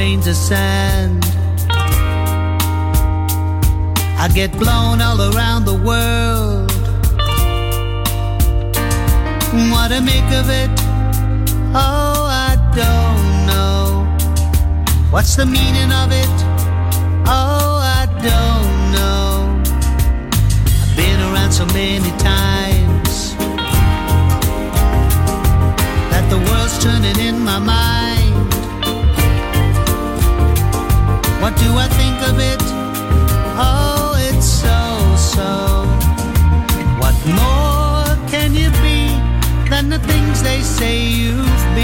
Grains of sand. I get blown all around the world. What to make of it? Oh, I don't know. What's the meaning of it? Oh, I don't know. I've been around so many times that the world's turning in my mind. The things they say you've been?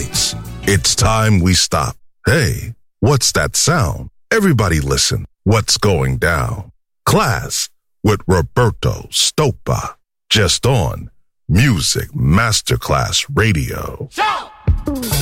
lights. It's time we stop. Hey, what's that sound? Everybody listen. What's going down? Klass with Roberto Stoppa. Just on Music Masterclass Radio. Shout!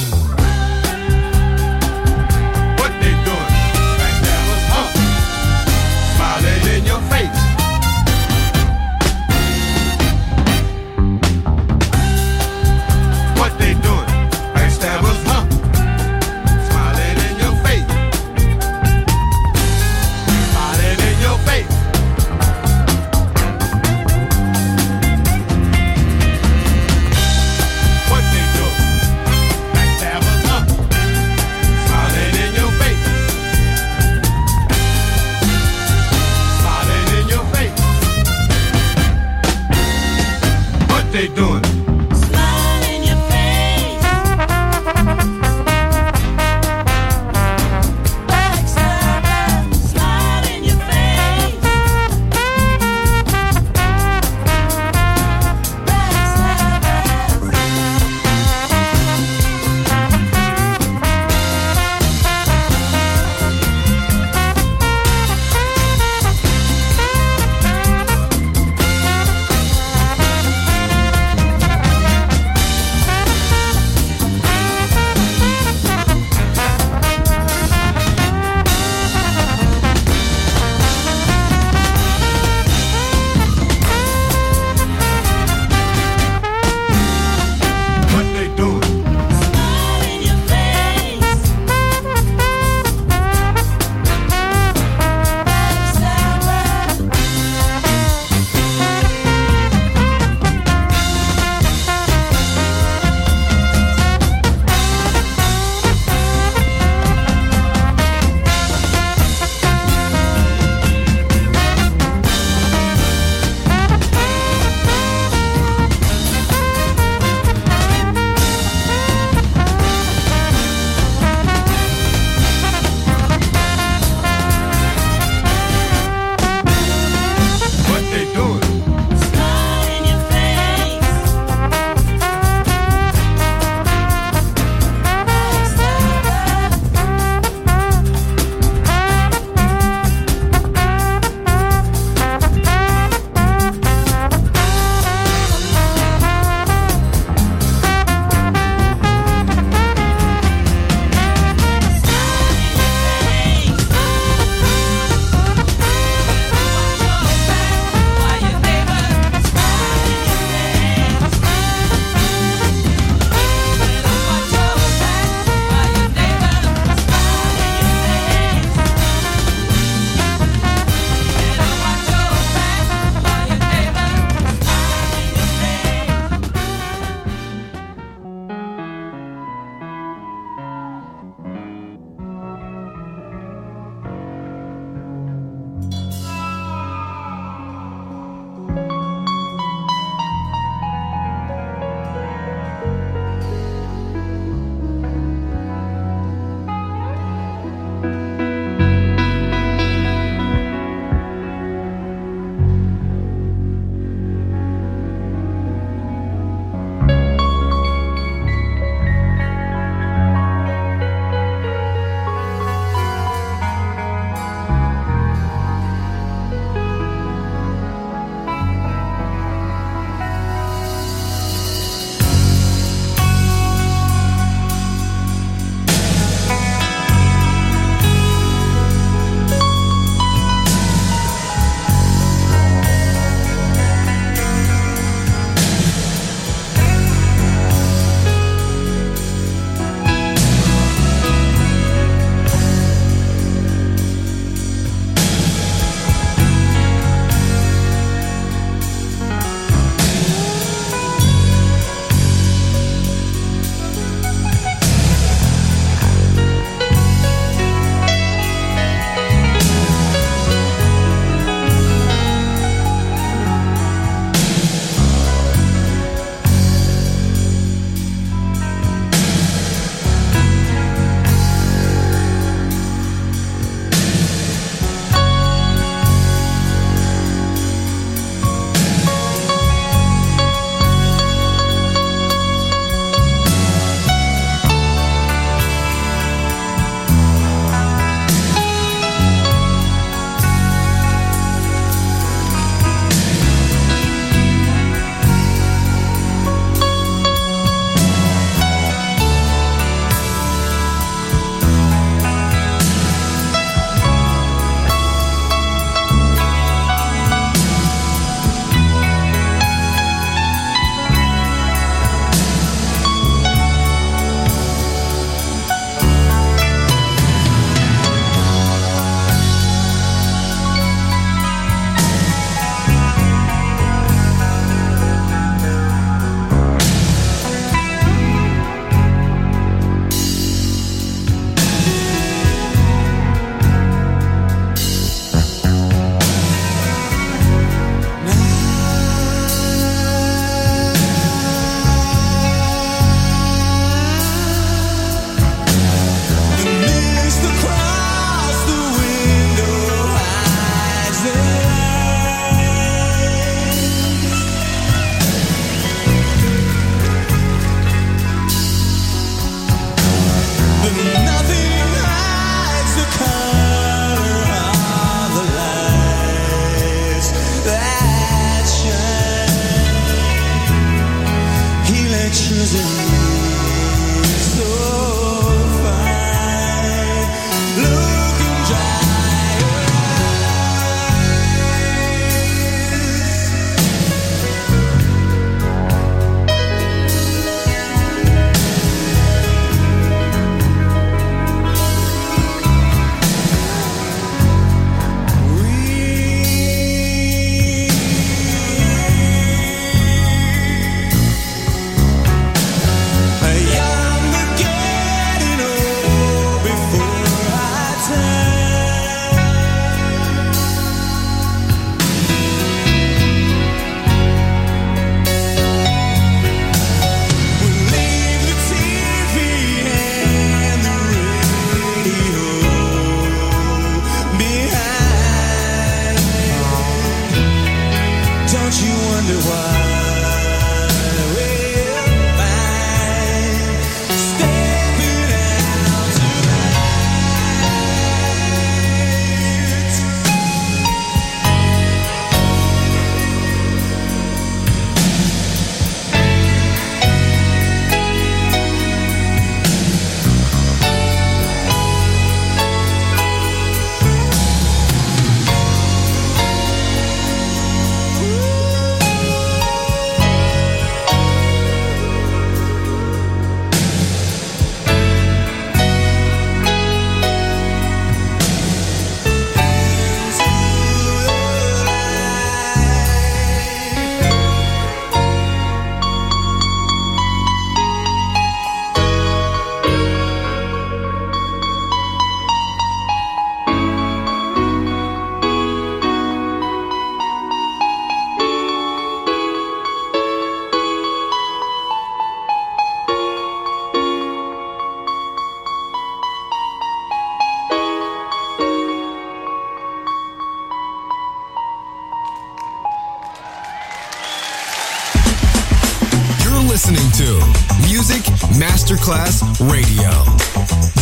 Masterclass Radio,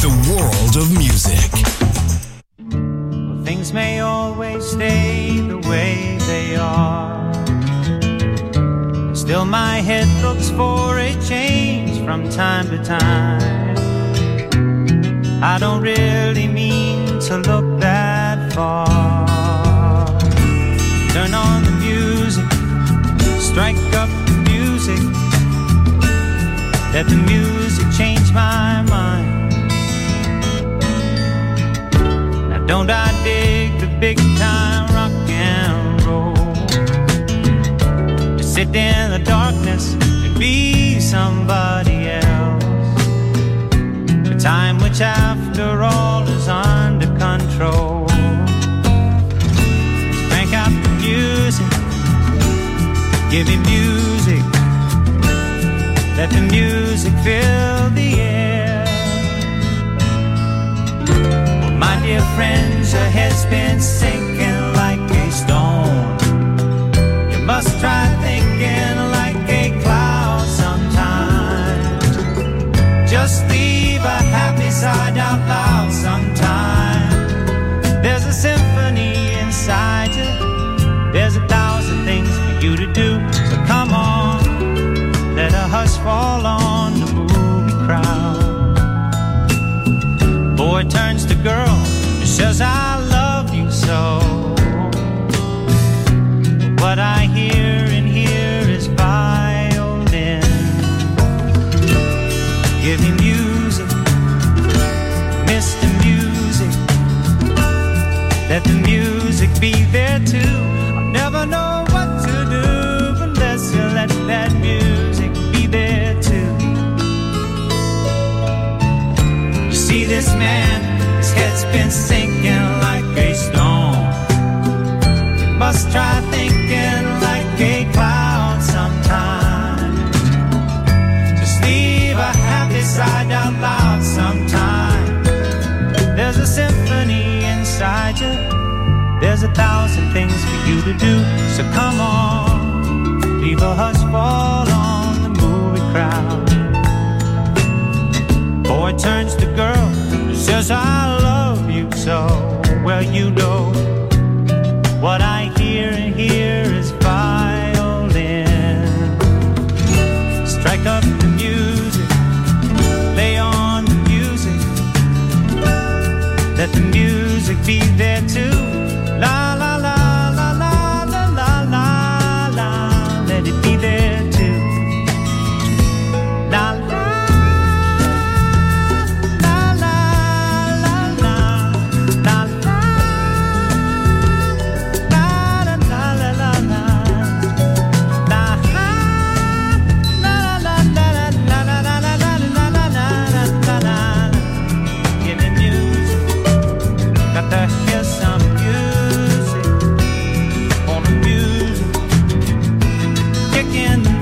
the world of music. Well, things may always stay the way they are. Still, my head looks for a change from time to time. I don't really mean to look that far. Turn on the music, strike up that the music changed my mind. Now, don't I dig the big time rock and roll? To sit in the darkness and be somebody else. A time which, after all, is under control. Crank out the music, give me music. been saved. in the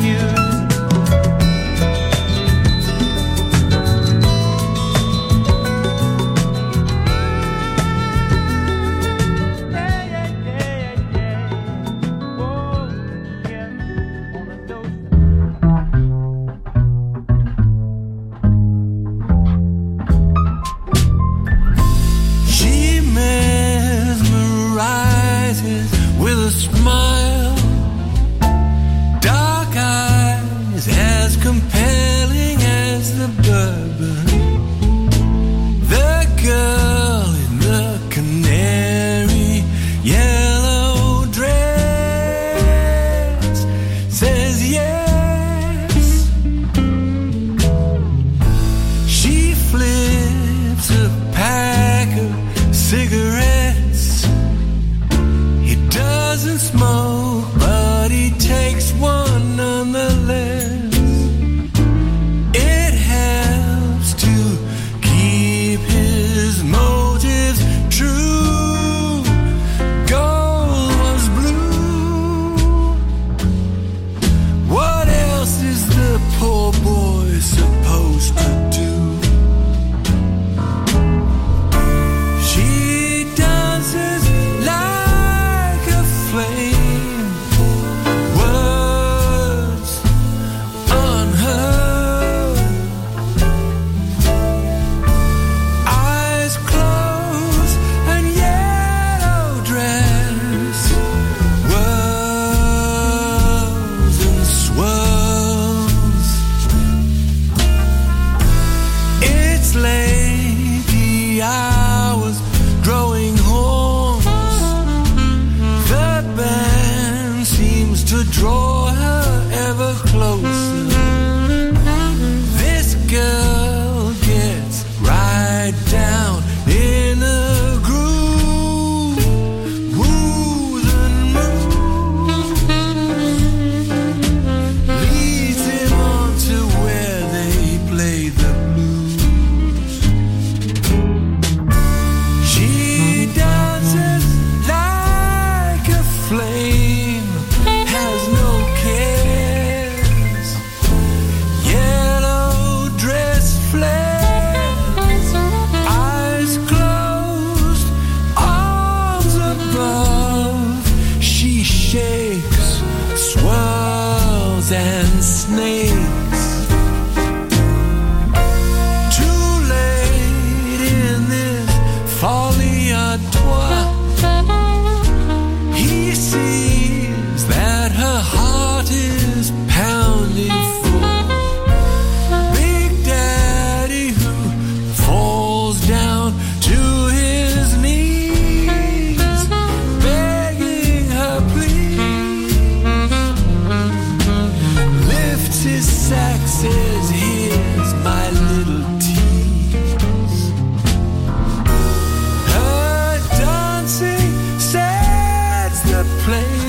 place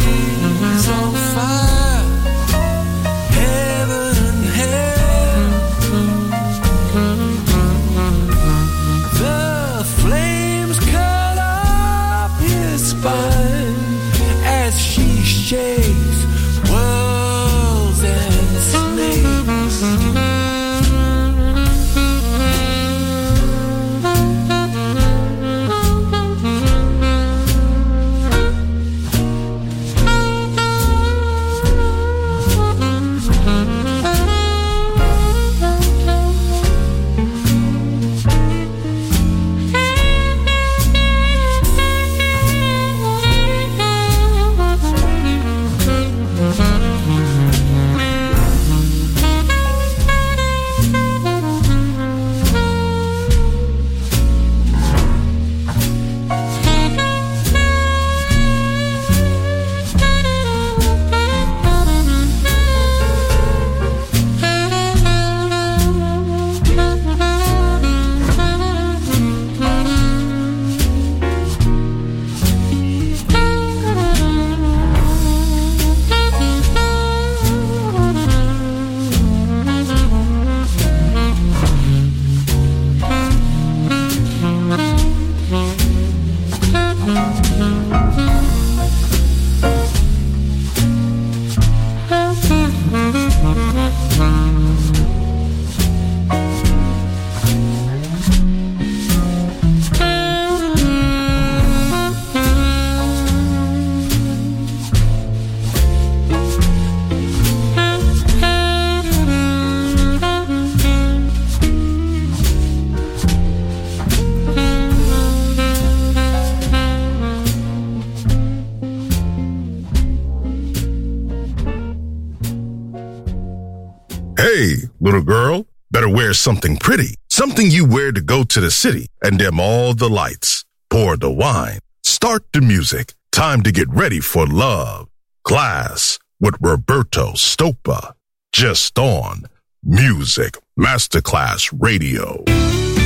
wear something pretty, something you wear to go to the city, and dim all the lights, pour the wine, start the music. Time to get ready for love. Klass with Roberto Stoppa. Just on Music Masterclass Radio.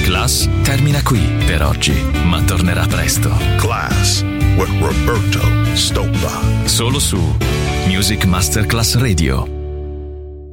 Klass termina qui per oggi, ma tornerà presto. Klass with Roberto Stoppa. Solo su Music Masterclass Radio.